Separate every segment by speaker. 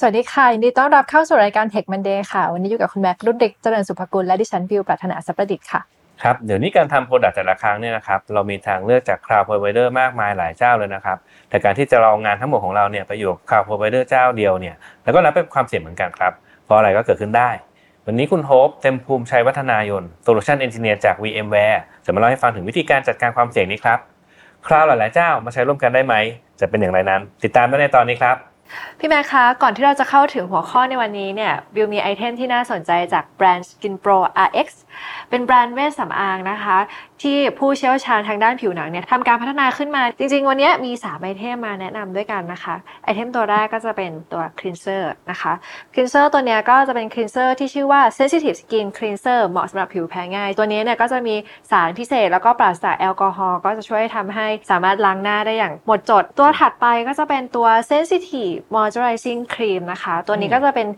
Speaker 1: สวัสดีค่ะยินดีต้อนรับเข้าสู่รายการ Tech Monday ค่ะ วันนี้อยู่กับคุณแม็กรุ่นเด็กเจริญสุภกุลและดิฉันบิวปรัชนาสัพประดิษฐ์ค่ะ
Speaker 2: ครับเดี๋ยวนี้การทำ product แต่ละครั้งเนี่ยนะครับเรามีทางเลือกจาก Cloud Provider มากมายหลายเจ้าเลยนะครับแต่การที่จะลงงานทั้งหมดของเราเนี่ยไปอยู่กับ Cloud Provider เจ้าเดียวเนี่ยแล้วก็นับเป็นความเสี่ยงเหมือนกันครับเพราะอะไรก็เกิดขึ้นได้ วันนี้คุณโฮปเต็มภูมิชัยวัฒนายน Solution Engineer จาก VMware จะมาเล่าให้ฟังถึงวิธีการจัดการความเสี่ยงนี้ครับ cloud หลายๆเจ้ามาใช้ร่วมกันได้ไหมจะเป็นอย่างไรนั้น ติดตามได้ในตอนนี้ครับ
Speaker 1: พี่แม็กคะ ก่อนที่เราจะเข้าถึงหัวข้อในวันนี้เนี่ยบิวมี item ที่น่าสนใจจากแบรนด์ Skin Pro RX เป็นแบรนด์เวชสำอางนะคะ ที่ผู้เชี่ยวชาญทางด้านผิวหนังเนี่ยทำการพัฒนาขึ้นมา จริง ๆ วันนี้มี3 item มาแนะนำด้วยกันนะคะ item ตัวแรกก็จะเป็นตัว cleanser นะคะ cleanser ตัวนี้ก็จะเป็น cleanser ที่ชื่อว่า sensitive skin cleanser เหมาะสำหรับผิวแพ้ง่าย ตัวนี้เนี่ยก็จะมีสารพิเศษ แล้วก็ปราศจากแอลกอฮอล์ก็จะช่วยทำให้สามารถล้างหน้าได้อย่างหมดจด ตัวถัดไปก็จะเป็นตัว sensitive moisturizing cream นะคะ ตัวนี้ก็จะเป็น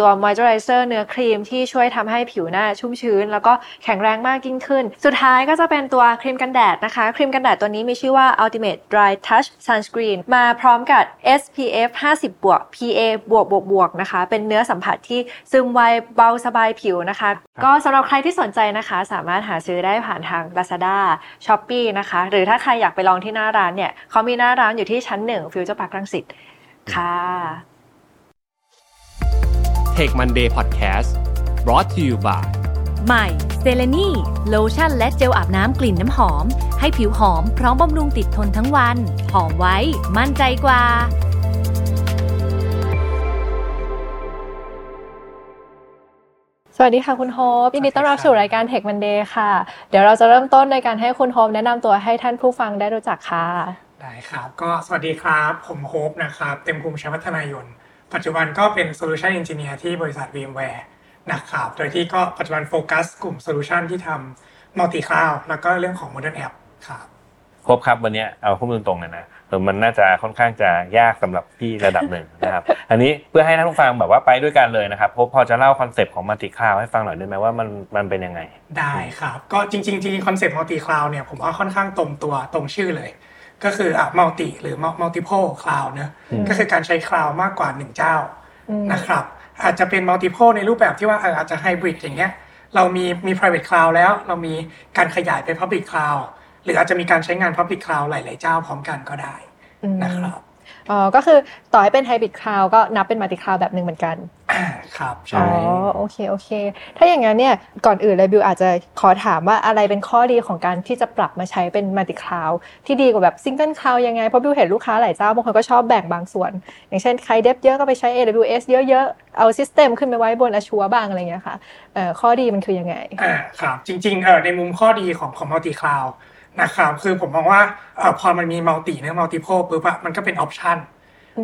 Speaker 1: ตัว moisturizer เนื้อครีมที่ช่วยทำให้ผิวหน้าชุ่มชื้นแล้วก็แข็งแรงมากยิ่งขึ้น สุดท้ายก็จะเป็นตัวครีมกันแดดนะคะ ครีมกันแดดตัวนี้มีชื่อว่า Ultimate Dry Touch Sunscreen มาพร้อมกับ SPF 50 บวก PA บวกบวกบวกนะคะ เป็นเนื้อสัมผัสที่ซึมไวเบาสบายผิวนะคะ ก็สำหรับใครที่สนใจนะคะ สามารถหาซื้อได้ผ่านทาง Lazada Shopee นะคะ หรือถ้าใครอยากไปลองที่หน้าร้านเนี่ยเขามีหน้าร้านอยู่ที่ชั้นหนึ่งฟิวเจอร์พาร์ครังสิตค่ะ
Speaker 3: Tech Monday Podcast brought to you by
Speaker 4: ใหม่เซเลนีโลชั่นและเจลอาบน้ำกลิ่นน้ำหอม ให้ผิวหอมพร้อมบำรุงติดทนทั้งวัน หอมไว้มั่นใจกว่า
Speaker 1: สวัสดีค่ะคุณโฮปยินดีต้อนรับสู่รายการ Tech Monday ค่ะ เดี๋ยวเราจะเริ่มต้นในการให้คุณโฮปแนะนำตัวให้ท่านผู้ฟังได้รู้จักค่ะ
Speaker 5: ได้ครับ ก็สวัสดีครับ ผมโฮปนะครับ เต็มภูมิชัยวัฒนายน ปัจจุบันก็เป็น Solution Engineer ที่บริษัท VMware นะครับ โดยที่ก็ปัจจุบันโฟกัสกลุ่ม solution ที่ทำ multi cloud แล้วก็เรื่องของ modern app ครับ
Speaker 2: ครบครับวันนี้เอาข้อมูลตรงๆเลยนะเออมันน่าจะค่อนข้างจะยากสำหรับพี่ระดับหนึ่งนะครับ อันนี้เพื่อให้ท่านผู้ฟังแบบว่าไปด้วยกันเลยนะครับโฮปพอจะเล่า concept ของ multi cloud ให้ฟังหน่อยได้ไหมว่ามันมันเป็นยังไง
Speaker 5: ได้ครับ ก็จริงๆจริงๆ concept multi cloud เนี่ยผมว่าค่อนข้างตรงตัวตรงชื่อเลย ก็คืออะ multi หรือ multiple cloud เนอะก็คือการใช้ cloud มากกว่าหนึ่งเจ้านะครับ อาจจะเป็น multiple ในรูปแบบที่ว่าอาจจะ hybrid อย่างเงี้ยเรามีมี private cloud แล้ว เรามีการขยายไป public cloud หรืออาจจะมีการใช้งาน public cloud หลาย ๆ เจ้าพร้อมกันก็ได้นะครับ
Speaker 1: อ๋อก็คือต่อให้เป็น hybrid cloud ก็นับเป็น multi cloud แบบหนึ่งเหมือนกัน
Speaker 5: ครับ
Speaker 1: อ๋
Speaker 5: ใช่
Speaker 1: อ๋อโอเคโอเค ถ้าอย่างนั้นเนี่ยก่อนอื่นเลยบิวอาจจะขอถามว่าอะไรเป็นข้อดีของการที่จะปรับมาใช้เป็น multi cloud ที่ดีกว่าแบบ single cloud ยังไง เพราะบิวเห็นลูกค้าหลายเจ้าบางคนก็ชอบแบ่งบางส่วน อย่างเช่นใคร dev เยอะก็ไปใช้ AWS เยอะๆ เอา system ขึ้นไปไว้บน Azure บ้างอะไรเงี้ยค่ะเอ่อข้อดีมันคือยังไง
Speaker 5: อ่าครับจริงๆเออในมุมข้อดีของของ multi cloud นะครับคือผมมองว่าเออพอมันมี multi เนื้อ multiple ปุ๊บอะมันก็เป็น option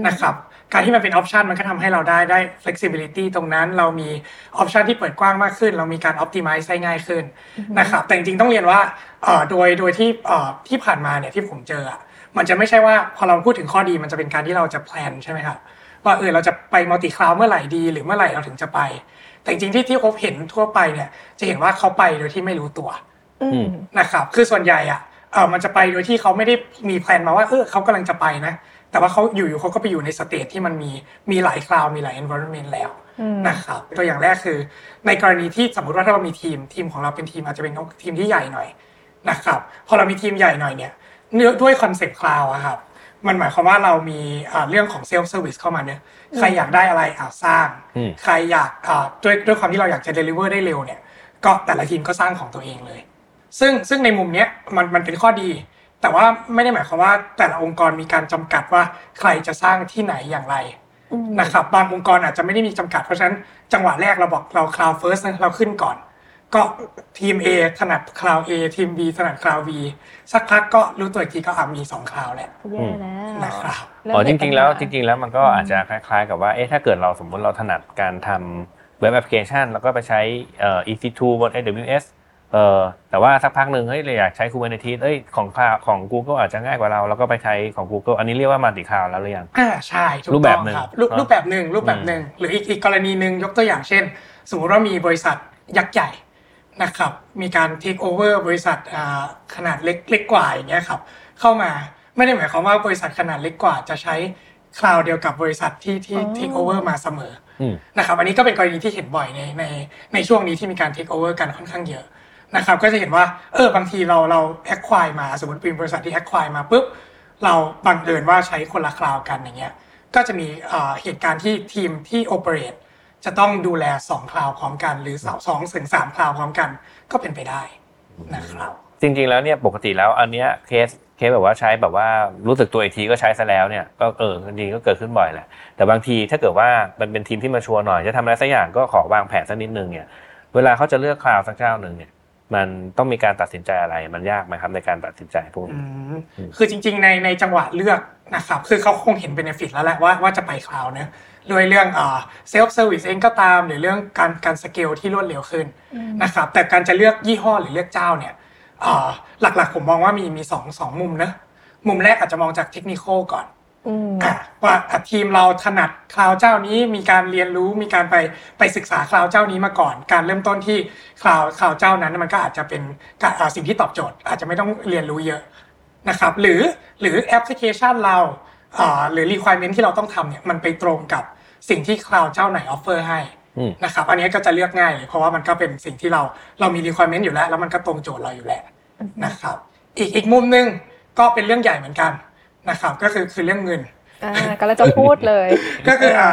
Speaker 5: นะครับการที่มันเป็น option มันก็ทำให้เราได้ได้ flexibility ตรงนั้นเรามี option ที่เปิดกว้างมากขึ้น เรามีการ optimize ได้ง่ายขึ้นนะครับแต่จริงๆต้องเรียนว่าเอ่อโดยโดยที่เอ่อที่ผ่านมาเนี่ยที่ผมเจออะมันจะไม่ใช่ว่าพอเราพูดถึงข้อดีมันจะเป็นการที่เราจะ plan ใช่ไหมครับว่าเออเราจะไป multi cloud เมื่อไหร่ดี หรือเมื่อไหร่เราถึงจะไป แต่จริงๆที่ที่พบเห็นทั่วไปเนี่ยจะเห็นว่าเขาไปโดยที่ไม่รู้ตัว
Speaker 1: อืม
Speaker 5: นะครับคือส่วนใหญ่อะเออมันจะไปโดยที่เขาไม่ได้มี plan มาว่าเออเขากำลังจะไปนะ แต่ว่าเขาอยู่ๆเขาก็ไปอยู่ใน stage ที่มันมีมีหลาย cloud มีหลาย environment แล้วนะครับตัวอย่างแรกคือ ในกรณีที่สมมติว่าถ้าเรามีทีมทีมของเราเป็นทีมอาจจะเป็นทีมที่ใหญ่หน่อยนะครับพอเรามีทีมใหญ่หน่อยเนี่ยเนื่องด้วย concept cloud อะครับมันหมายความว่าเรามีอ่าเรื่องของ self-service เข้ามาเนี่ยใครอยากได้อะไรอ่าสร้าง
Speaker 2: อืม
Speaker 5: ใครอยากอ่าด้วยด้วยความที่เราอยากจะ deliver ได้เร็วเนี่ย ก็แต่ละทีมก็สร้างของตัวเองเลย ซึ่งซึ่งในมุมเนี้ยมันมันเป็นข้อดี แต่ว่าไม่ได้หมายความว่าแต่ละองค์กรมีการจำกัดว่าใครจะสร้างที่ไหนอย่างไรนะครับบางองค์กรอาจจะไม่ได้มีจำกัดเพราะฉะนั้นจังหวะแรกเราบอกเรา cloud first นะเราขึ้นก่อน ก็ทีม A ถนัด cloud A ทีม B ถนัด cloud B สักพักก็รู้ตัวอีกทีก็อะมี2 cloud แหละ
Speaker 1: แย่แล้ว
Speaker 5: นะครับ
Speaker 1: เม
Speaker 2: อ๋อจ
Speaker 1: เป็น
Speaker 2: ริงๆแล้ว
Speaker 1: ปัญหา
Speaker 2: จริง ๆ แล้วมันก็อาจจะคล้าย ๆ กับว่าเอ๊ะถ้าเกิดเราสมมติเราถนัดการทำเว็บแอปพลิเคชัน แล้วก็ไปใช้เอ่อ EC2 บน AWS เอ่อแต่ว่าสักพักหนึ่งเฮ้ยเราอยากใช้ Kubernetes เอ้ยของ cloud ของ Google อาจจะง่ายกว่าเรา แล้วก็ไปใช้ของ Google อันนี้เรียกว่า multi cloud แล้วหรือยัง
Speaker 5: อ่าใช่ถูก
Speaker 2: รูปแบ
Speaker 5: ต้
Speaker 2: บ
Speaker 5: อง
Speaker 2: หนึ่ง
Speaker 5: ครับรูป
Speaker 2: เนอะ
Speaker 5: รูปแบบหนึ่งรูปแบบหนึ่งหรืออีกอีกกรณีหนึ่งยกตัวอย่างเช่น สมมติว่ามีบริษัทยักษ์ใหญ่นะครับมีการ take over บริษัทอ่าขนาดเล็กเล็กกว่าอย่างเงี้ยครับเข้ามาไม่ได้หมายความว่าบริษัทขนาดเล็กกว่าจะใช้คลาวเดียวกับบริษัทที่ที่
Speaker 1: อ๋อ
Speaker 5: เทคโอเวอร์มาเสมอ
Speaker 2: อืม
Speaker 5: นะครับอันนี้ก็เป็นกรณีที่เห็นบ่อยในในในช่วงนี้ที่มีการเทคโอเวอร์กันค่อนข้างเยอะ นะครับก็จะเห็นว่าเออบางทีเราเรา acquire มาสมมติเป็นบริษัทที่ acquire มาปุ๊บเราบังเอิญว่าใช้คนละ cloud กันอย่างเงี้ยก็จะมีเหตุการณ์ที่ทีมที่ operate จะต้องดูแล2 cloud พร้อมกันหรือสองถึงสาม cloud พร้อมกันก็เป็นไปได้นะครับ
Speaker 2: จริงๆแล้วเนี่ยปกติแล้วอันเนี้ย case case แบบว่าใช้แบบว่ารู้สึกตัวอีกทีก็ใช้ซะแล้วเนี่ยก็เออจริงก็เกิดขึ้นบ่อยแหละแต่บางทีถ้าเกิดว่ามันเป็นทีมที่ mature หน่อยจะทำอะไรสักอย่างก็ขอวางแผนสักนิดนึงเนี่ยเวลาเขาจะเลือก cloud สักเจ้าหนึ่งเนี่ย มันต้องมีการตัดสินใจอะไรมันยากไหมครับในการตัดสินใจพวก
Speaker 5: อื
Speaker 2: นี้
Speaker 5: มคือจริง ๆ ในในจังหวะเลือกนะครับคือเขาคงเห็น benefit แล้วแหละว่าว่าจะไป cloud เนอะด้วยเรื่อง self-service เองก็ตาม หรือเรื่องการการสเกลที่รวดเร็วขึ้นนะครับแต่การจะเลือกยี่ห้อหรือเลือกเจ้าเนี่ยเอ่อหลักๆผมมองว่ามีมีสองสองมุมนะมุมแรกอาจจะมองจากเทคนิคก่อน
Speaker 1: อืม
Speaker 5: อะว่าอะทีมเราถนัด cloud เจ้านี้มีการเรียนรู้มีการไปไปศึกษา cloud เจ้านี้มาก่อน การเริ่มต้นที่ cloud cloud เจ้านั้นมันก็อาจจะเป็นการอะสิ่งที่ตอบโจทย์ อาจจะไม่ต้องเรียนรู้เยอะนะครับ หรือหรือแอปพลิเคชันเราอ่าหรือ requirement ที่เราต้องทำเนี่ยมันไปตรงกับสิ่งที่ cloud เจ้าไหน offer ให้
Speaker 2: อืม
Speaker 5: นะครับอันนี้ก็จะเลือกง่ายเลยเพราะว่ามันก็เป็นสิ่งที่เราเรามี requirement อยู่แล้ว แล้วมันก็ตรงโจทย์เราอยู่แล้วนะครับ อีกอีกมุมหนึงก็เป็นเรื่องใหญ่เหมือนกัน นะครับ ก็คือคือเรื่องเงิน
Speaker 1: อ่าก็เลยจะพูดเลย
Speaker 5: ก็คืออ่า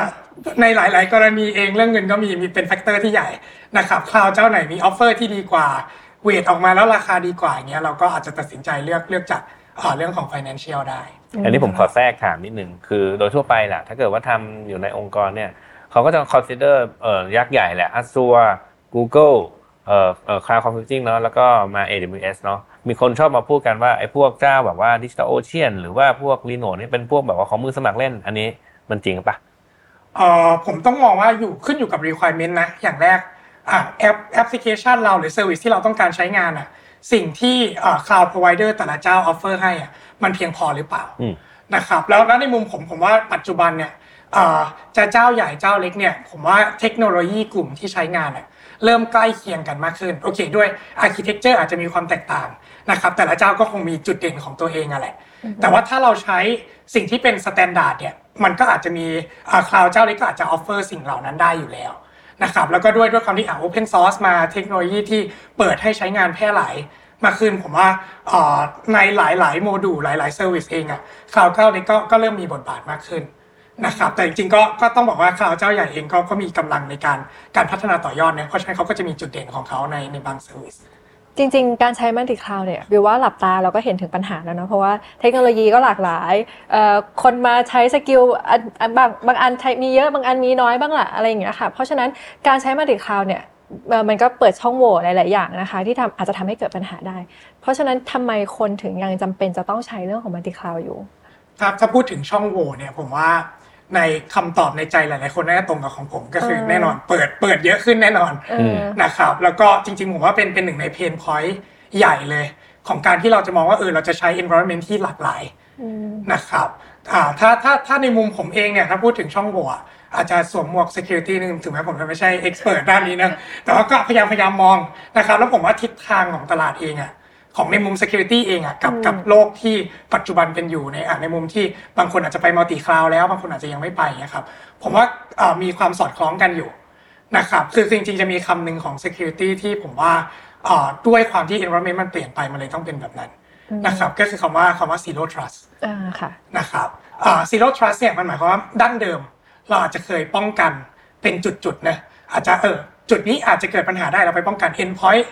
Speaker 5: ในหลาย ๆ กรณีเองเรื่องเงินก็มีมีเป็น factor ที่ใหญ่นะครับ cloud เจ้าไหนมี offer ที่ดีกว่าเวทออกมาแล้วราคาดีกว่าอย่างเงี้ยเราก็อาจจะตัดสินใจเลือกเลือกจากอ่าเรื่องของ financial ได้
Speaker 2: อันนี้ผมขอแทรกถามนิดนึง คือโดยทั่วไปแหละถ้าเกิดว่าทำอยู่ในองค์กรเนี่ยเขาก็จะ consider เอ่อยักษ์ใหญ่แหละ Azure Google เอ่อเอ่อ Cloud Computing เนาะแล้วก็มา AWS เนาะ มีคนชอบมาพูดกันว่าไอ้พวกเจ้าแบบว่า Digital Ocean หรือว่าพวก Linode นี่เป็นพวกแบบว่าของมือสมัครเล่นอันนี้มันจริงปะ
Speaker 5: เอ่อผมต้องมองว่าอยู่ขึ้นอยู่กับ requirement นะ อย่างแรกอะแอปแอปพลิเคชันเราหรือ service ที่เราต้องการใช้งานอะสิ่งที่อ่า cloud provider แต่ละเจ้า offer ให้อะมันเพียงพอหรือเปล่านะครับแล้วในมุมผมผมว่าปัจจุบันเนี่ยจะเจ้าใหญ่เจ้าเล็กเนี่ยผมว่าเทคโนโลยีกลุ่มที่ใช้งานเนี่ย เริ่มใกล้เคียงกันมากขึ้น โอเค ด้วย architecture อาจจะมีความแตกต่างนะครับแต่ละเจ้าก็คงมีจุดเด่นของตัวเองอะแหละแต่ว่าถ้าเราใช้สิ่งที่เป็น standard เนี่ยมันก็อาจจะมีcloud เจ้าเล็กก็อาจจะ offer สิ่งเหล่านั้นได้อยู่แล้วนะครับแล้วก็ด้วยด้วยความที่อ่า open source มาเทคโนโลยีที่เปิดให้ใช้งานแพร่หลายมากขึ้นผมว่าเอ่อในหลาย ๆ โมดูลหลาย ๆ service เองอะ cloud เจ้าเล็กก็ก็เริ่มมีบทบาทมากขึ้น นะครับแต่จริงๆก็ก็ต้องบอกว่า cloud เจ้าใหญ่เองก็ก็มีกำลังในการการพัฒนาต่อยอดเนี่ยเพราะฉะนั้นเขาก็จะมีจุดเด่นของเขาในในบาง service
Speaker 1: จริงๆ การใช้ multi-cloud เนี่ยแบบว่าหลับตาเราก็เห็นถึงปัญหาแล้วเนาะเพราะว่าเทคโนโลยีก็หลากหลายเอ่อคนมาใช้ skill อันอันบางบางอันใช้มีเยอะบางอันมีน้อยบ้างละอะไรอย่างเงี้ยค่ะเพราะฉะนั้นการใช้ multi-cloud เนี่ยเอ่อมันก็เปิดช่องโหว่หลาย ๆ อย่างนะคะ ที่ทำอาจจะทำให้เกิดปัญหาได้ เพราะฉะนั้นทำไมคนถึงยังจำเป็นจะต้องใช้เรื่องของ multi-cloud อยู่
Speaker 5: ถ้าถ้าพูดถึงช่องโหว่เนี่ยผมว่า ในคำตอบในใจหลายๆคนน่าจะตรงกับของผมก็คือ
Speaker 1: เออ
Speaker 5: แน่นอน เปิดเปิดเยอะขึ้นแน่นอน
Speaker 1: เออ
Speaker 5: นะครับ แล้วก็จริงๆผมว่าเป็นเป็นหนึ่งใน pain pointใหญ่เลย ของการที่เราจะมองว่าเออเราจะใช้ environment ที่หลากหลาย
Speaker 1: อืม
Speaker 5: นะครับอ่าถ้าถ้าถ้าในมุมผมเองเนี่ยถ้าพูดถึงช่องโหว่อะอาจจะสวมหมวก security นึงถึงแม้ผมจะไม่ใช่ expert ด้านนี้นะแต่ว่าก็พยายามพยายามมองนะครับ แล้วผมว่าทิศทางของตลาดเองอะ ของในมุม security เองอะกับ
Speaker 1: อืม
Speaker 5: กับโลกที่ปัจจุบันเป็นอยู่ในอะในมุมที่บางคนอาจจะไป multi cloud แล้วบางคนอาจจะยังไม่ไปนะครับผมว่าอ่ามีความสอดคล้องกันอยู่นะครับคือจริงๆจะมีคำหนึ่งของ security ที่ผมว่าอ่าด้วยความที่ environment มันเปลี่ยนไปมันเลยต้องเป็นแบบนั้นนะครับก็คือคำว่าคำว่า zero trust
Speaker 1: อ่าค่ะ
Speaker 5: นะครับอ่า zero trust เนี่ยมันหมายความว่าดั้งเดิม เราอาจจะเคยป้องกันเป็นจุดๆนะอาจจะเออจุดนี้อาจจะเกิดปัญหาได้เราไปป้องกัน endpoint อ่า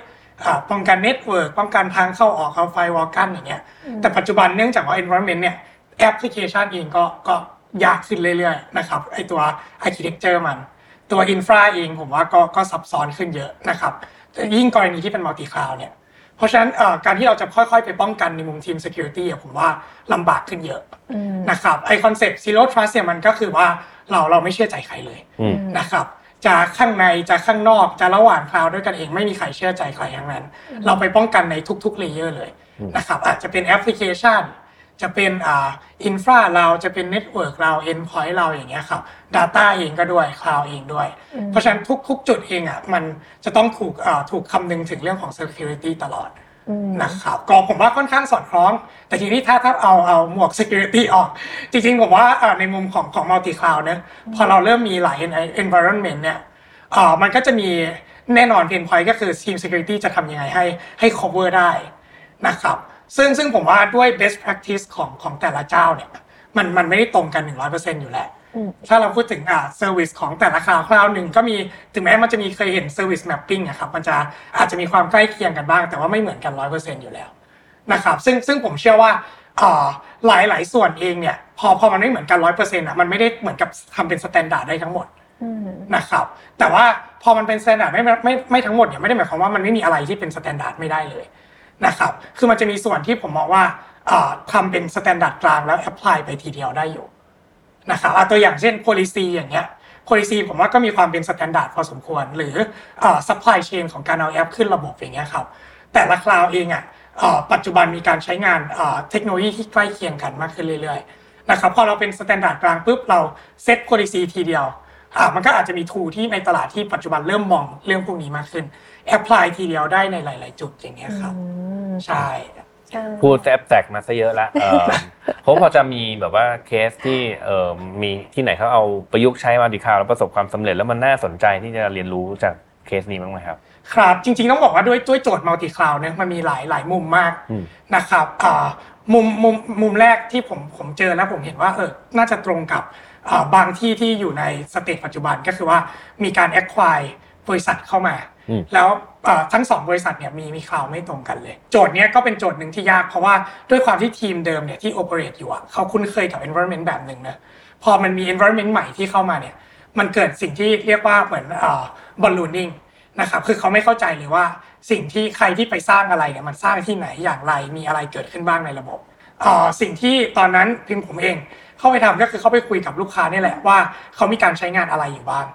Speaker 5: ป้องกัน network ป้องกันทางเข้าออกเอาไฟวอลกันอย่างเงี้ยแต่ปัจจุบันเนื่องจากว่า environment เนี่ยแอปพลิเคชันเองก็ก็ยากขึ้นเรื่อยๆนะครับไอตัว architecture มัน ตัว infra เองผมว่าก็ก็ซับซ้อนขึ้นเยอะนะครับยิ่งกรณีที่เป็น multi cloud เนี่ยเพราะฉะนั้นเอ่อการที่เราจะค่อยๆ ไปป้องกันในมุมทีม security อะผมว่าลำบากขึ้นเยอะนะครับไอคอนเซปต์ zero trust เนี่ยมันก็คือว่าเราเราไม่เชื่อใจใครเลย
Speaker 2: อืม
Speaker 5: นะครับ จะข้างในจะข้างนอกจะระหว่าง cloud ด้วยกันเองไม่มีใครเชื่อใจใครทั้งนั้น เราไปป้องกันในทุกๆ layer เลยนะครับอาจจะเป็นแอปพลิเคชัน จะเป็นอ่า infra เราจะเป็น network เรา endpoint เราอย่างเงี้ยครับ Data เองก็ด้วย cloud เองด้วย เพราะฉะนั้นทุก ๆ จุดเองอะมันจะต้องถูกอ่าถูกคำนึงถึงเรื่องของ Security ตลอด
Speaker 1: อืม
Speaker 5: นะครับก็ผมว่าค่อนข้างสอดคล้อง แต่ทีนี้ถ้าถ้าเอาเอาหมวก security ออก จริงๆ ผมว่าเอ่อในมุมของของ multi cloud เนี่ยพอเราเริ่มมีหลาย environment เนี่ยเอ่อมันก็จะมีแน่นอน pain point ก็คือ team security จะทำยังไงให้ให้ cover ได้นะครับซึ่งซึ่งผมว่าด้วย best practice ของของแต่ละเจ้าเนี่ยมันมันไม่ได้ตรงกัน 100%อยู่แล้ว
Speaker 1: อืม
Speaker 5: ถ้าเราพูดถึงอ่า service ของแต่ละ cloud cloud หนึ่งก็มีถึงแม้มันจะมีเคยเห็น service mapping อะครับมันจะอาจจะมีความใกล้เคียงกันบ้าง แต่ว่าไม่เหมือนกันร้อยเปอร์เซ็นต์อยู่แล้วนะครับซึ่งซึ่งผมเชื่อว่าอ่าหลายหลายส่วนเองเนี่ย พอพอมันไม่เหมือนกันร้อยเปอร์เซ็นต์อะมันไม่ได้เหมือนกับทำเป็น standard ได้ทั้งหมด
Speaker 1: อืม
Speaker 5: นะครับ แต่ว่าพอมันเป็น standard ไม่ไม่ไม่ไม่ทั้งหมดเนี่ยไม่ได้หมายความว่ามันไม่มีอะไรที่เป็น standard ไม่ได้เลยนะครับ คือมันจะมีส่วนที่ผมมองว่าอ่าทำเป็น standard กลางแล้ว apply ไปทีเดียวได้อยู่ นะครับอะตัวอย่างเช่น policy อย่างเงี้ย policy ผมว่าก็มีความเป็น standard พอสมควร หรือเอ่อ supply chain ของการเอาแอปขึ้นระบบอย่างเงี้ยครับแต่ละ cloud เองอะเอ่อปัจจุบันมีการใช้งานเอ่อเทคโนโลยีที่ใกล้เคียงกันมากขึ้นเรื่อยๆนะครับพอเราเป็น standard กลางปุ๊บเราเซต policy ทีเดียวอะมันก็อาจจะมี tool ที่ในตลาดที่ปัจจุบันเริ่มมองเรื่องพวกนี้มากขึ้น apply ทีเดียวได้ในหลาย ๆ จุดอย่างเงี้ยครับ
Speaker 1: อืม
Speaker 5: ใช่
Speaker 1: ใช่
Speaker 2: พูด substance มาซะเยอะละเออผมพอจะมีแบบว่าเคสที่เออมีที่ไหนเขาเอาประยุกต์ใช้มาดิคาวแล้วประสบความสำเร็จแล้วมันน่าสนใจที่จะเรียนรู้จากเคสนี้บ้างไหมครับ
Speaker 5: ครับจริงๆต้องบอกว่าด้วยด้วยโจทย์ multi cloud เนี่ยมันมีหลายหลายมุมมาก
Speaker 2: อืม
Speaker 5: นะครับอ่ามุมมุมมุมแรกที่ผมผมเจอแล้วผมเห็นว่าเออน่าจะตรงกับอ่าบางที่ที่อยู่ในสเตจปัจจุบันก็คือว่ามีการ acquire บริษัทเข้ามา
Speaker 2: อืม
Speaker 5: แล้วอ่าทั้งสองบริษัทเนี่ยมีมีคลาวไม่ตรงกันเลย โจทย์เนี้ยก็เป็นโจทย์หนึ่งที่ยากเพราะว่าด้วยความที่ทีมเดิมเนี่ยที่ operate อยู่อะเขาคุ้นเคยกับ environment แบบหนึ่งนะพอมันมี environment ใหม่ที่เข้ามาเนี่ยมันเกิดสิ่งที่เรียกว่าเหมือนอ่า ballooning นะครับคือเขาไม่เข้าใจเลยว่าสิ่งที่ใครที่ไปสร้างอะไรเนี่ยมันสร้างที่ไหนอย่างไรมีอะไรเกิดขึ้นบ้างในระบบเอ่อสิ่งที่ตอนนั้นพิมผมเองเข้าไปทำก็คือเข้าไปคุยกับลูกค้านี่แหละว่าเขามีการใช้งานอะไรอยู่บ้าง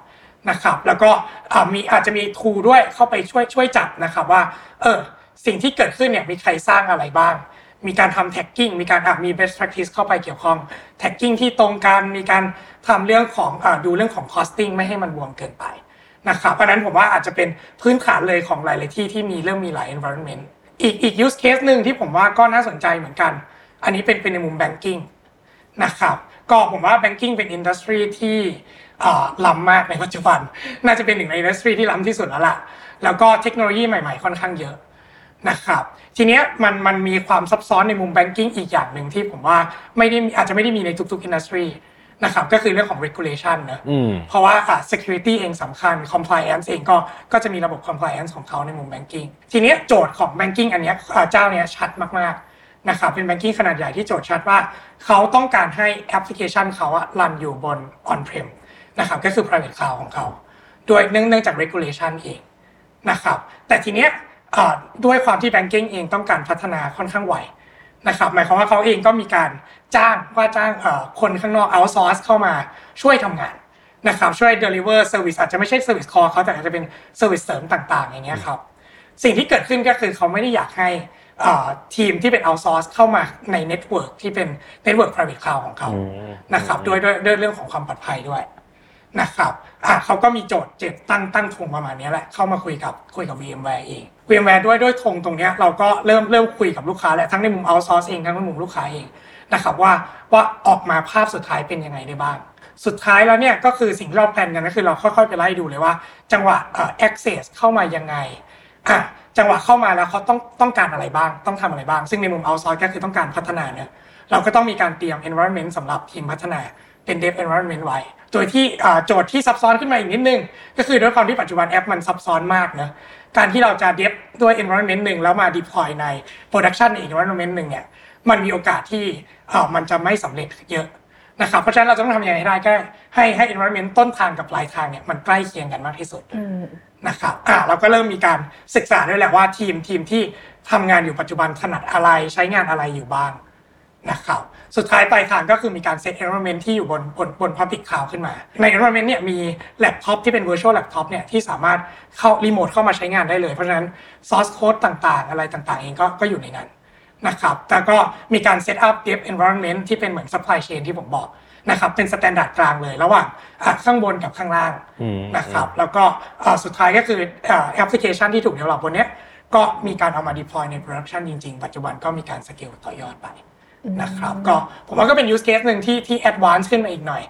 Speaker 5: นะครับ แล้วก็มีอาจจะมี tool ด้วยเข้าไปช่วยช่วยจับนะครับว่าเออสิ่งที่เกิดขึ้นเนี่ยมีใครสร้างอะไรบ้าง มีการทำ tagging มีการมี best practice เข้าไปเกี่ยวข้อง tagging ที่ตรงกันมีการทำเรื่องของอดูเรื่องของ costing ไม่ให้มันบวมเกินไปนะครับเพราะนั้นผมว่าอาจจะเป็นพื้นฐานเลยของหลาย ๆ ที่ที่มีเริ่มมีหลาย environment อีกอีก use case หนึ่งที่ผมว่าก็น่าสนใจเหมือนกัน อันนี้เป็นเป็นในมุม banking นะครับก็ผมว่า banking เป็น industry ที่ ล้ำมากในปัจจุบัน น่าจะเป็นหนึ่งใน industry ที่ล้ำที่สุดแล้วล่ะ แล้วก็เทคโนโลยีใหม่ๆ ค่อนข้างเยอะนะครับทีเนี้ยมันมันมีความซับซ้อนในมุม banking อีกอย่างหนึ่งที่ผมว่าไม่ได้มีอาจจะไม่ได้มีในทุกๆ industry นะครับก็คือเรื่องของ regulation เนอะ
Speaker 2: อืม
Speaker 5: เพราะว่าอะ security เองสำคัญ compliance เองก็ก็จะมีระบบ compliance ของเขาในมุม banking ทีเนี้ยโจทย์ของ banking อันเนี้ยอะเจ้าเนี้ยชัดมากๆนะครับเป็น banking ขนาดใหญ่ที่โจทย์ชัดว่า เขาต้องการให้แอปพลิเคชันเขาอะรันอยู่บน on prem นะครับก็คือ private cloud ของเขาโดยเนื่องเนื่องจาก regulation เองนะครับแต่ทีเนี้ยอะด้วยความที่ banking เองต้องการพัฒนาค่อนข้างไวนะครับหมายความว่าเขาเองก็มีการจ้างว่าจ้างเอ่อคนข้างนอก outsource เข้ามาช่วยทำงานนะครับช่วย deliver service อาจจะไม่ใช่ service core เขาแต่อาจจะเป็น service เสริมต่างๆ อย่างเงี้ยครับสิ่งที่เกิดขึ้นก็คือเขาไม่ได้อยากให้เอ่อทีมที่เป็น outsource เข้ามาใน network ที่เป็น network private cloud ของเขา
Speaker 2: อืม
Speaker 5: นะครับด้วยด้วยด้วยเรื่องของความปลอดภัยด้วย นะครับอะเขาก็มีโจทย์เจ็ดตั้งตั้งธงประมาณนี้แหละ เข้ามาคุยกับคุยกับ VMware เอง VMware ด้วยด้วยธงตรงนี้เราก็เริ่มเริ่มคุยกับลูกค้าแหละทั้งในมุม outsource เองทั้งในมุมลูกค้าเองนะครับว่าว่าออกมาภาพสุดท้ายเป็นยังไงได้บ้าง สุดท้ายแล้วเนี่ยก็คือสิ่งที่เราแพลนกันก็คือเราค่อยๆไปไล่ดูเลยว่า จังหวะเอ่อ access เข้ามายังไงอะจังหวะเข้ามาแล้วเขาต้องต้องการอะไรบ้าง ต้องทำอะไรบ้าง ซึ่งในมุม outsource ก็คือต้องการพัฒนาเนี่ยเราก็ต้องมีการเตรียม environment สำหรับทีมพัฒนา เป็น dev environment ไว้โดยที่อ่าโจทย์ที่ซับซ้อนขึ้นมาอีกนิดนึง ก็คือด้วยความที่ปัจจุบันแอปมันซับซ้อนมากเนะการที่เราจะ dev ด้วย environment หนึ่งแล้วมา deploy ใน production ในอีก environment หนึ่งเนี่ยมันมีโอกาสที่อ่ามันจะไม่สำเร็จเยอะนะครับเพราะฉะนั้นเราจะต้องทำยังไงให้ได้ก็ให้ให้ environment ต้นทางกับปลายทางเนี่ยมันใกล้เคียงกันมากที่สุด
Speaker 1: อืม
Speaker 5: นะครับอะเราก็เริ่มมีการศึกษาด้วยแหละว่าทีมทีมที่ทำงานอยู่ปัจจุบันถนัดอะไรใช้งานอะไรอยู่บ้าง นะครับสุดท้ายปลายทางก็คือมีการเซต environment ที่อยู่บนบนบน public cloud ขึ้นมา ใน environment เนี่ยมีแล็ปท็อปที่เป็น virtual laptop เนี่ยที่สามารถเข้ารีโมทเข้ามาใช้งานได้เลย เพราะฉะนั้น source code ต่างๆ อะไรต่างๆ เองก็ก็อยู่ในนั้นนะครับแต่ก็มีการ set up dev environment ที่เป็นเหมือน supply chain ที่ผมบอกนะครับเป็น standard กลางเลยระหว่างอะข้างบนกับข้างล่าง
Speaker 2: อืม
Speaker 5: นะครับแล้วก็อ่าสุดท้ายก็คือแอปพลิเคชันที่ถูก develop บนเนี้ยก็มีการเอามา deploy ใน production จริง ๆ ปัจจุบันก็มีการสเกลต่อยอดไป นะครับก็ผมว่าก็เป็น use case หนึ่งที่ที่ advance ขึ้นมาอีกหน่อย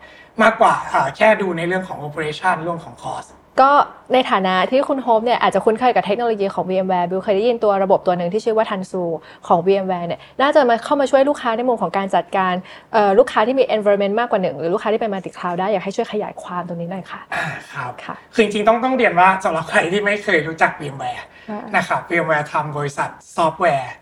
Speaker 5: มากกว่าแค่ดูในเรื่องของ operation เรื่องของ cost
Speaker 1: ก็ในฐานะที่คุณโฮมเนี่ยอาจจะคุ้นเคยกับเทคโนโลยีของ VMware บิวเคยได้ยินตัวระบบตัวหนึ่งที่ชื่อว่า Tanzu ของ VMware เนี่ยน่าจะมาเข้ามาช่วยลูกค้าในมุมของการจัดการลูกค้าที่มี environment มากกว่าหนึ่งหรือลูกค้าที่เป็น multi cloud ได้อยากให้ช่วยขยายความตรงนี้หน่อยค่ะ
Speaker 5: อ่าครับ
Speaker 1: ค่ะ
Speaker 5: คือจริงๆต้องต้องเรียนว่าสำหรับใครที่ไม่เคยรู้จัก VMware นะครับ VMware ทำบริษัทซอฟต์แวร์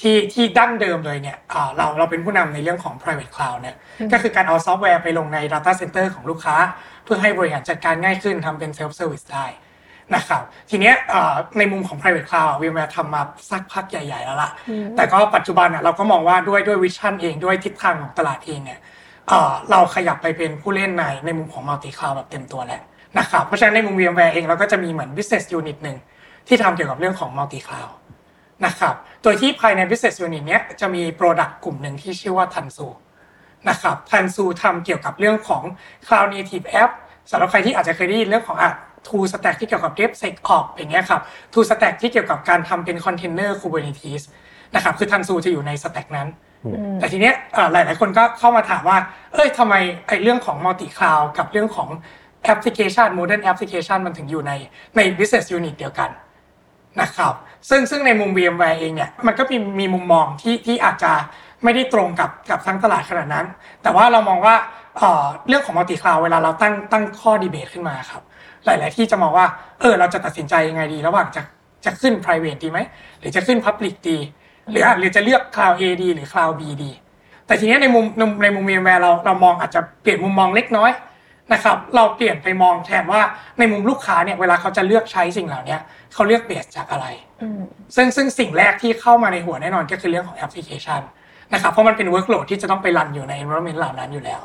Speaker 5: ที่ที่ดั้งเดิมเลยเนี่ยเราเราเป็นผู้นำในเรื่องของ private cloud เนี่ยก็คือการเอาซอฟต์แวร์ไปลงใน data center ของลูกค้า เพื่อให้บริหารจัดการง่ายขึ้นทำเป็น self service ได้นะครับทีเนี้ยในมุมของ private cloud VMware ทำมาสักพักใหญ่ ๆ แล้วล่ะ แต่ก็ปัจจุบันเราก็มองว่าด้วยด้วย vision เองด้วยทิศทางของตลาดเองเนี่ยเราขยับไปเป็นผู้เล่นในในมุมของ multi cloud แบบเต็มตัวแล้วนะครับเพราะฉะนั้นในมุม VMware เองเราก็จะมีเหมือน business unit หนึ่งที่ทำเกี่ยวกับเรื่องของ multi cloud นะครับโดยที่ภายใน business unit เนี้ยจะมี product กลุ่มหนึ่งที่ชื่อว่า Tansu นะครับทันซูทำเกี่ยวกับเรื่องของ cloud native app สำหรับใครที่อาจจะเคยได้ยินเรื่องของอะ tool stack ที่เกี่ยวกับ DevSecOps อย่างเงี้ยครับ tool stack ที่เกี่ยวกับการทำเป็น container Kubernetes นะครับคือทันซูจะอยู่ใน stack นั้น แต่ทีเนี้ยหลายหลายคนก็เข้ามาถามว่า เอ้ยทำไมไอ้เรื่องของ multi cloud กับเรื่องของแอปพลิเคชัน modern application มันถึงอยู่ในใน business unit เดียวกันนะครับ ซึ่งซึ่งในมุม VMware เองเนี่ยมันก็มีมีมุมมองที่ที่อาจจะไม่ได้ตรงกับกับทั้งตลาดขนาดนั้น แต่ว่าเรามองว่าเรื่องของ multi cloud เวลาเราตั้งตั้งข้อดีเบตขึ้นมาครับ หลาย ๆ ที่จะมองว่าเออเราจะตัดสินใจยังไงดี ระหว่างจะจะขึ้น private ดีไหมหรือจะขึ้น public ดี หรือหรือจะเลือก cloud A ดีหรือ cloud B ดีแต่ทีนี้ในมุมในมุม VMware เราเรามองอาจจะเปลี่ยนมุมมองเล็กน้อย นะครับเราเปลี่ยนไปมองแทนว่าในมุมลูกค้าเนี่ยเวลาเขาจะเลือกใช้สิ่งเหล่านี้เขาเลือก base จากอะไรซึ่งซึ่งสิ่งแรกที่เข้ามาในหัวแน่นอนก็คือเรื่องของแอปพลิเคชันนะครับเพราะมันเป็น workload ที่จะต้องไป run อยู่ใน environment เหล่านั้นอยู่แล้ว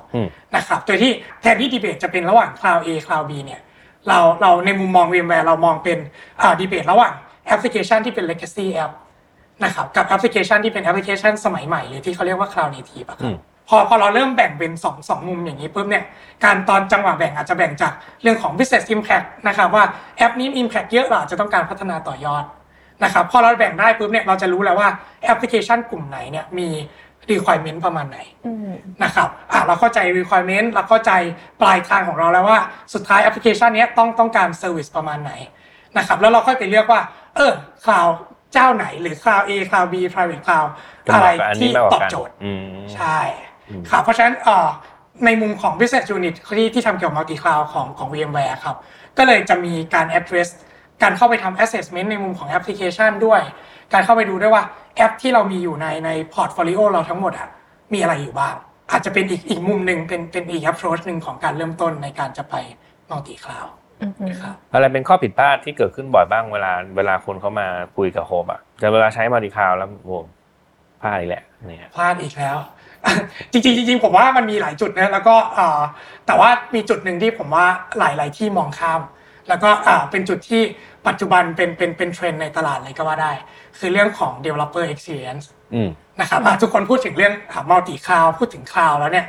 Speaker 5: นะครับโดยที่แทนที่ดีเบตจะเป็นระหว่าง cloud A cloud B เนี่ยเราเราในมุมมอง VMware เรามองเป็นอ่าดีเบตระหว่างแอปพลิเคชันที่เป็น legacy app นะครับกับแอปพลิเคชันที่เป็นแอปพลิเคชันสมัยใหม่หรือที่เขาเรียกว่า cloud native อะครับ พอพอเราเริ่มแบ่งเป็น2อสมุมอย่างนี้ปุ๊บเนี่ยการตอนจังหวะแบ่งอาจจะแบ่งจากเรื่องของ business impact นะครับว่าแอปนี้ impact เยอะเราจะต้องการพัฒนาต่อยอดนะครับพอเราแบ่งได้ปุ๊บเนี่ยเราจะรู้แล้วว่าแอปพลิเคชันกลุ่มไหนเนี่ยมี requirement ประมาณไหนนะครับอะเราเข้าใจ requirement เราเข้าใจปลายทางของเราแล้วว่าสุดท้ายแอปพลิเคชันนี้ต้องต้องการ service ประมาณไหนนะครับแล้วเราค่อยไปเลือกว่า เออคลาวเจ้าไหนหรือคลาว A คลาว B private cloud อะไรที่ตอบโจทย์ใช่ ครับเพราะฉะนั้นในมุมของ business unit ที่ที่ทำเกี่ยวกับ multi cloud ของของ VMware ครับก็เลยจะมีการ address การเข้าไปทำ assessment ในมุมของแอปพลิเคชันด้วย การเข้าไปดูด้วยว่าแอปที่เรามีอยู่ในใน portfolio เราทั้งหมดอะมีอะไรอยู่บ้าง อาจจะเป็นอีกอีกมุมหนึ่งเป็นเป็นอีก approach หนึ่งของการเริ่มต้นในการจะไป multi cloud
Speaker 2: ครับอะไรเป็นข้อผิดพลาดที่เกิดขึ้นบ่อยบ้างเวลาเวลาคนเขามาคุยกับโฮปอะแต่เวลาใช้ multi cloud แล้วโฮปพลาดอีกแหละเนี่ย
Speaker 5: พลาดอีกแล้ว จริงจริงผมว่ามันมีหลายจุดนะแล้วก็แต่ว่ามีจุดหนึ่งที่ผมว่าหลาย ๆ ที่มองข้าม แล้วก็เป็นจุดที่ปัจจุบันเป็นเป็นเป็นเทรนในตลาดเลยก็ว่าได้ คือเรื่องของ developer experience นะครับทุกคนพูดถึงเรื่อง multi cloud พูดถึง cloud แล้วเนี่ย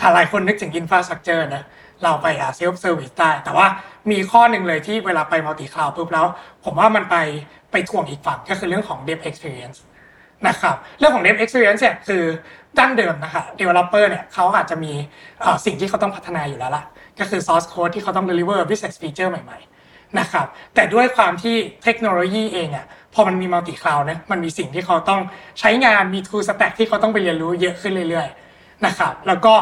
Speaker 5: ถ้าหลายคนนึกถึง infrastructure นะเราไป self service ได้ แต่ว่ามีข้อหนึ่งเลยที่เวลาไป multi cloud ปุ๊บแล้ว ผมว่ามันไปไปถ่วงอีกฝั่งก็คือเรื่องของ dev experience นะครับ เรื่องของ dev experience เนี่ยคือ ดั้งเดิมนะคะ developer เนี่ยเขาอาจจะมีสิ่งที่เขาต้องพัฒนาอยู่แล้วล่ะ ก็คือ source code ที่เขาต้อง deliver business feature ใหม่ ๆ นะครับ แต่ด้วยความที่เทคโนโลยีเองอะพอมันมี multi cloud นะมันมีสิ่งที่เขาต้องใช้งานมี tool stack ที่เขาต้องไปเรียนรู้เยอะขึ้นเรื่อยๆ นะครับ แล้วก็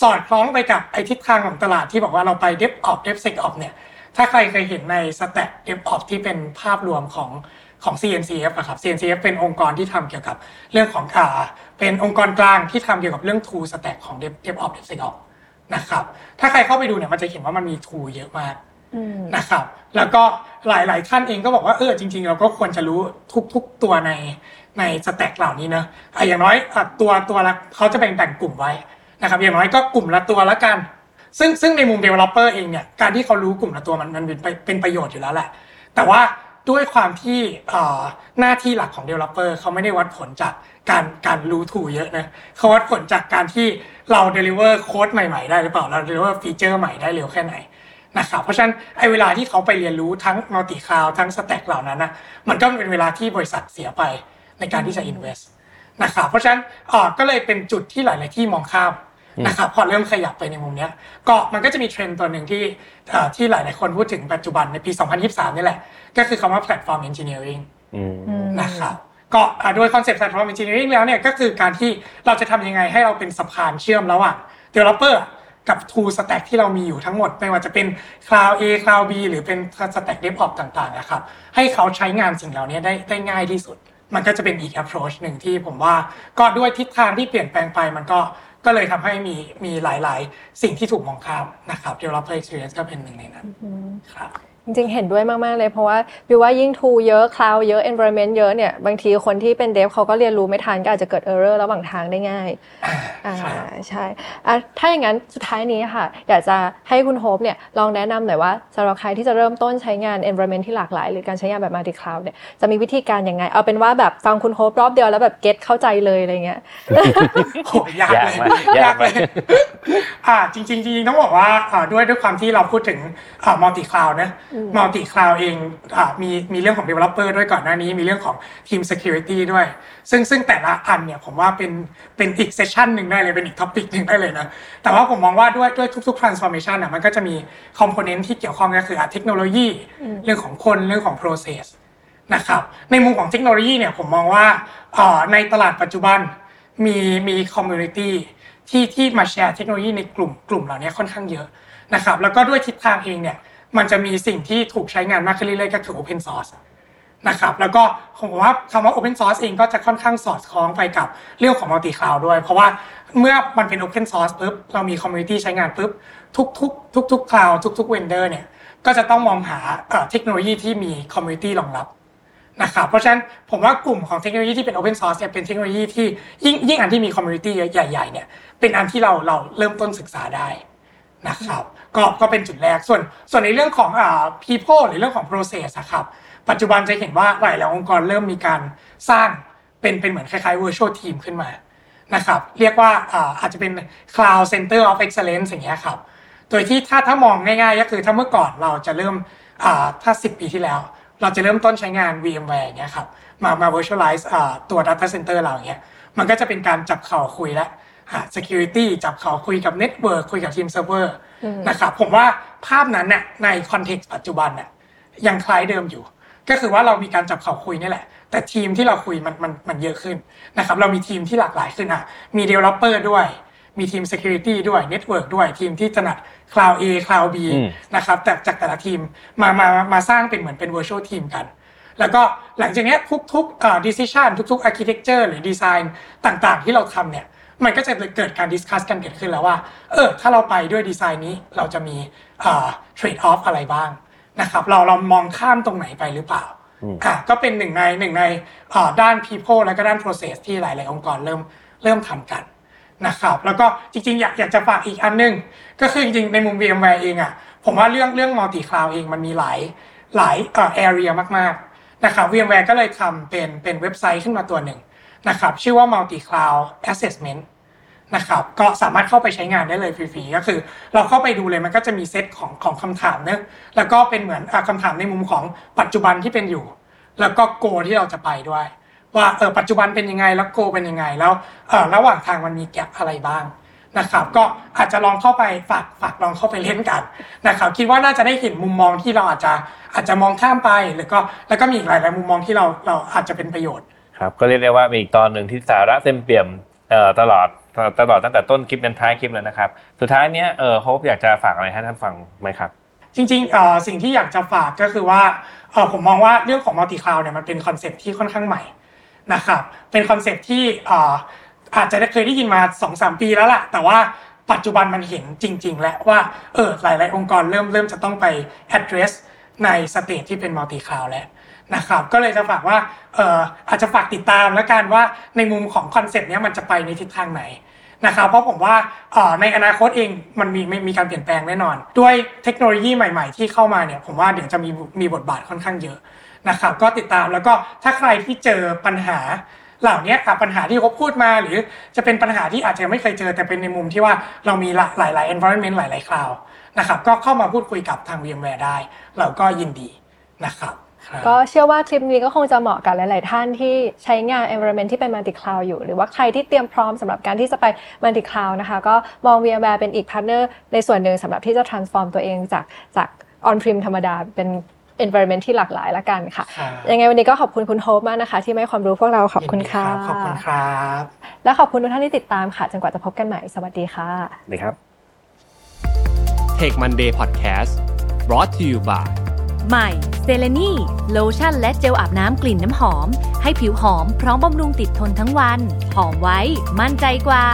Speaker 5: สอดคล้องไปกับไอทิศทางของตลาดที่บอกว่าเราไป DevOps DevSecOps เนี่ยถ้าใครเคยเห็นใน Stack DevOps ที่เป็นภาพรวมของ ของ CNCF อะครับ CNCF เป็นองค์กรที่ทำเกี่ยวกับเรื่องของอ่าเป็นองค์กรกลางที่ทำเกี่ยวกับเรื่อง tool stack ของ DevOps DevSecOps นะครับถ้าใครเข้าไปดูเนี่ยมันจะเห็นว่ามันมี tool เยอะมากนะครับแล้วก็หลาย ๆ ท่านเองก็บอกว่าเออจริง ๆ เราก็ควรจะรู้ทุก ๆ ตัวในในสแต็กเหล่านี้นะอย่างน้อยตัวตัวละเขาจะแบ่งแบ่งกลุ่มไว้นะครับอย่างน้อยก็กลุ่มละตัวละกัน ซึ่งซึ่งในมุม developer เองเนี่ยการที่เขารู้กลุ่มละตัวมันมันเป็นเป็นประโยชน์อยู่แล้วแหละ แต่ว่า ด้วยความที่หน้าที่หลักของ developer เขาไม่ได้วัดผลจากการการรู้ถูเยอะนะเขาวัดผลจากการที่เรา deliver โค้ดใหม่ ๆ ได้หรือเปล่าเรา deliver ฟีเจอร์ใหม่ได้เร็วแค่ไหนนะครับเพราะฉะนั้นไอ้เวลาที่เขาไปเรียนรู้ทั้งมัลติคลาวทั้งสแต็กเหล่านั้นนะมันก็เป็นเวลาที่บริษัทเสียไปในการที่จะ invest นะครับเพราะฉะนั้นก็เลยเป็นจุดที่หลาย ๆ ที่มองข้าม นะครับพอเริ่มขยับไปในมุมนี้ก็มันก็จะมีเทรนด์ตัวหนึ่งที่ที่หลายๆคนพูดถึงปัจจุบันในปี 2023 นี่แหละ ก็คือคำว่า platform engineering นะครับก็โดย concept platform engineering แล้วเนี่ยก็คือการที่เราจะทำยังไงให้เราเป็นสะพานเชื่อมระหว่าง developer กับ tool stack ที่เรามีอยู่ทั้งหมด ไม่ว่าจะเป็น cloud A cloud B หรือเป็น stack DevOps ต่างๆนะครับให้เขาใช้งานสิ่งเหล่านี้ได้ได้ง่ายที่สุด มันก็จะเป็นอีก approach หนึ่งที่ผมว่าก็ด้วยทิศทางที่เปลี่ยนแปลงไปมันก็ ก็เลยทำให้มีมีหลาย ๆ สิ่งที่ถูกมองข้ามนะครับ developer experience ก็เป็นหนึ่งในนั้นครับ
Speaker 1: จริงๆ เห็นด้วยมากๆเลยเพราะว่าบิวว่ายิ่ง tool เยอะ cloud เยอะ environment เยอะเนี่ย บางทีคนที่เป็น dev เขาก็เรียนรู้ไม่ทันก็อาจจะเกิด error ระหว่างทางได้ง่ายอ่าใช่อะถ้าอย่างนั้นสุดท้ายนี้ค่ะ อยากจะให้คุณโฮปเนี่ยลองแนะนำหน่อยว่าสำหรับใครที่จะเริ่มต้นใช้งาน environment ที่หลากหลาย หรือการใช้งานแบบ multi cloud เนี่ยจะมีวิธีการยังไง เอาเป็นว่าแบบฟังคุณโฮปรอบเดียวแล้วแบบ get เข้าใจเลยอะไรเงี้ย
Speaker 5: โยากเลยยากเลยอ่าจริงๆจริงๆต้องบอกว่าด้วยด้วยความที่เราพูดถึง multi cloud นะ multi cloud เองมีมีเรื่องของ developer ด้วยก่อนหน้านี้ มีเรื่องของทีม security ด้วย ซึ่งซึ่งแต่ละอันเนี่ยผมว่าเป็นเป็นอีก session หนึ่งได้เลยเป็นอีก topic หนึ่งได้เลยนะ แต่ว่าผมมองว่าด้วยด้วยทุกๆ transformation อะมันก็จะมี component ที่เกี่ยวข้องก็คือเทคโนโลยีเรื่องของคนเรื่องของ process นะครับในมุมของเทคโนโลยีเนี่ยผมมองว่าในตลาดปัจจุบันมีมีคอมมูนิตี้ที่ที่มาแชร์เทคโนโลยีในกลุ่มกลุ่มเหล่านี้ค่อนข้างเยอะนะครับแล้วก็ด้วยทิศทางเองเนี่ย มันจะมีสิ่งที่ถูกใช้งานมากขึ้นเรื่อยๆก็คือ Open Source นะครับแล้วก็ผมว่าคำว่า Open Source เองก็จะค่อนข้างสอดคล้องไปกับเรื่องของ Multi Cloud ด้วย เพราะว่าเมื่อมันเป็น Open Source ปุ๊บเรามี Community ใช้งานปุ๊บทุกๆ ทุกๆ Cloud ทุกๆ Vendor เนี่ยก็จะต้องมองหาเทคโนโลยีที่มี Community รองรับนะครับเพราะฉะนั้นผมว่ากลุ่มของเทคโนโลยีที่เป็น Open Source เนี่ยเป็นเทคโนโลยีที่ยิ่งยิ่งอันที่มี Community ใหญ่ๆเนี่ยเป็นอันที่เราเราเริ่มต้นศึกษาได้นะครับ ก็ก็เป็นจุดแรกส่วนส่วนในเรื่องของอ่า people หรือเรื่องของ process ครับปัจจุบันจะเห็นว่าหลายหลายองค์กรเริ่มมีการสร้างเป็นเป็นเหมือนคล้ายๆ virtual team ขึ้นมานะครับเรียกว่าอ่าอาจจะเป็น cloud center of excellence อย่างเงี้ยครับโดยที่ถ้าถ้ามองง่ายๆ ก็คือถ้าเมื่อก่อนเราจะเริ่มอ่าถ้า 10 ปีที่แล้ว เราจะเริ่มต้นใช้งาน VMware อย่างเงี้ยครับมามา virtualize อ่าตัว data center เราอย่างเงี้ยมันก็จะเป็นการจับเข่าคุยแล้ว security จับเข่าคุยกับ network คุยกับทีมเซิร์ฟเวอร์ นะครับผมว่าภาพนั้นเนี่ยใน context ปัจจุบันเนี่ยยังคล้ายเดิมอยู่ ก็คือว่าเรามีการจับเข่าคุยนี่แหละ แต่ทีมที่เราคุยมันมันมันเยอะขึ้นนะครับเรามีทีมที่หลากหลายขึ้นอะมี developer ด้วยมีทีม security ด้วย network ด้วยทีมที่ถนัด cloud A cloud B นะครับแต่จากแต่ละทีมมามามาสร้างเป็นเหมือนเป็น virtual team กัน แล้วก็หลังจากนี้ทุกๆ decision ทุกๆ architecture หรือ design ต่างๆ ที่เราทำเนี่ย มันก็จะเกิดการดิสคัสกันเกิดขึ้นแล้วว่า เออ ถ้าเราไปด้วยดีไซน์นี้เราจะมีเทรดออฟอะไรบ้างนะครับ เราเรามองข้ามตรงไหนไปหรือเปล่าอะก็เป็นหนึ่งในหนึ่งในด้าน people และก็ด้าน process ที่หลาย ๆ องค์กรเริ่มเริ่มทำกันนะครับแล้วก็จริง ๆ อยากอยากจะฝากอีกอันนึง ก็คือจริง ๆ ในมุม VMware เองอะผมว่าเรื่องเรื่อง multi cloud เองมันมีหลายหลายเอ่อ area มาก ๆ นะครับ VMware ก็เลยทำเป็นเป็นเว็บไซต์ขึ้นมาตัวหนึ่ง นะครับชื่อว่า multi cloud assessment นะครับก็สามารถเข้าไปใช้งานได้เลยฟรีๆก็คือ เราเข้าไปดูเลยมันก็จะมีเซตของของคำถามเนะแล้วก็เป็นเหมือนคำถามในมุมของปัจจุบันที่เป็นอยู่ แล้วก็โกที่เราจะไปด้วย ว่าเออปัจจุบันเป็นยังไงแล้วโกเป็นยังไงแล้วเออระหว่างทางมันมีแกลบอะไรบ้างนะครับก็อาจจะลองเข้าไปฝากฝากลองเข้าไปเล่นกันนะครับคิดว่าน่าจะได้เห็นมุมมองที่เราอาจจะอาจจะมองข้ามไปหรือก็แล้วก็มีอีกหลายๆมุมมองที่เราเราอาจจะเป็นประโยชน์
Speaker 2: ครับก็เรียกได้ว่ามีอีกตอนหนึ่งที่สาระเต็มเปี่ยมตลอดตลอดตั้งแต่ต้นคลิปจนท้ายคลิปเลยนะครับ สุดท้ายเนี้ยเออโฮปอยากจะฝากอะไรให้ท่านฟังไหมครับ
Speaker 5: จริงๆสิ่งที่อยากจะฝากก็คือว่าผมมองว่าเรื่องของ multi-cloud เนี่ยมันเป็น concept ที่ค่อนข้างใหม่นะครับเป็น concept ที่อาจจะได้เคยได้ยินมา2อสปีแล้วล่ะ แต่ว่าปัจจุบันมันเห็นจริง ๆ แล้วว่าเออหลาย ๆ องค์กรเริ่มเริ่มจะต้องไป address ใน stage ที่เป็น multi-cloud แล้ว นะครับก็เลยจะฝากว่าเอออาจจะฝากติดตามแล้วกันว่าในมุมของ concept นี้มันจะไปในทิศทางไหนนะครับเพราะผมว่าในอนาคตเองมันมีมีการเปลี่ยนแปลงแน่นอน ด้วยเทคโนโลยีใหม่ ๆ ที่เข้ามาเนี่ยผมว่าเดี๋ยวจะมีมีบทบาทค่อนข้างเยอะนะครับก็ติดตามแล้วก็ถ้าใครที่เจอปัญหาเหล่านี้ปัญหาที่เขาพูดมาหรือจะเป็นปัญหาที่อาจจะไม่เคยเจอแต่เป็นในมุมที่ว่าเรามีหลายๆ environment หลายๆคลาวนะครับก็เข้ามาพูดคุยกับทาง VMware ได้ เราก็ยินดีนะครับ
Speaker 1: ก็เชื่อว่าคลิปนี้ก็คงจะเหมาะกับหลาย ๆ ท่านที่ใช้งาน environment ที่เป็น multi cloud อยู่ หรือว่าใครที่เตรียมพร้อมสำหรับการที่จะไป multi cloud นะคะ ก็มอง VMware เป็นอีก partner ในส่วนหนึ่งสำหรับที่จะ transform ตัวเองจากจาก on prem ธรรมดาเป็น environment ที่หลากหลายละกันค่ะ
Speaker 5: ครับ
Speaker 1: ยังไงวันนี้ก็ขอบคุณคุณโฮปมากนะคะ ที่มาให้ความรู้พวกเราขอบคุณค่ะ
Speaker 5: ยินดีรับขอบคุณครับ
Speaker 1: และขอบคุณทุกท่านที่ติดตามค่ะจนกว่าจะพบกันใหม่ สวัสดีค่ะ
Speaker 2: ดีครับ
Speaker 3: Tech Monday Podcast brought to you by
Speaker 4: ใหม่เซเลนีโลชั่นและเจลอาบน้ำกลิ่นน้ำหอม ให้ผิวหอมพร้อมบำรุงติดทนทั้งวัน หอมไว้ มั่นใจกว่า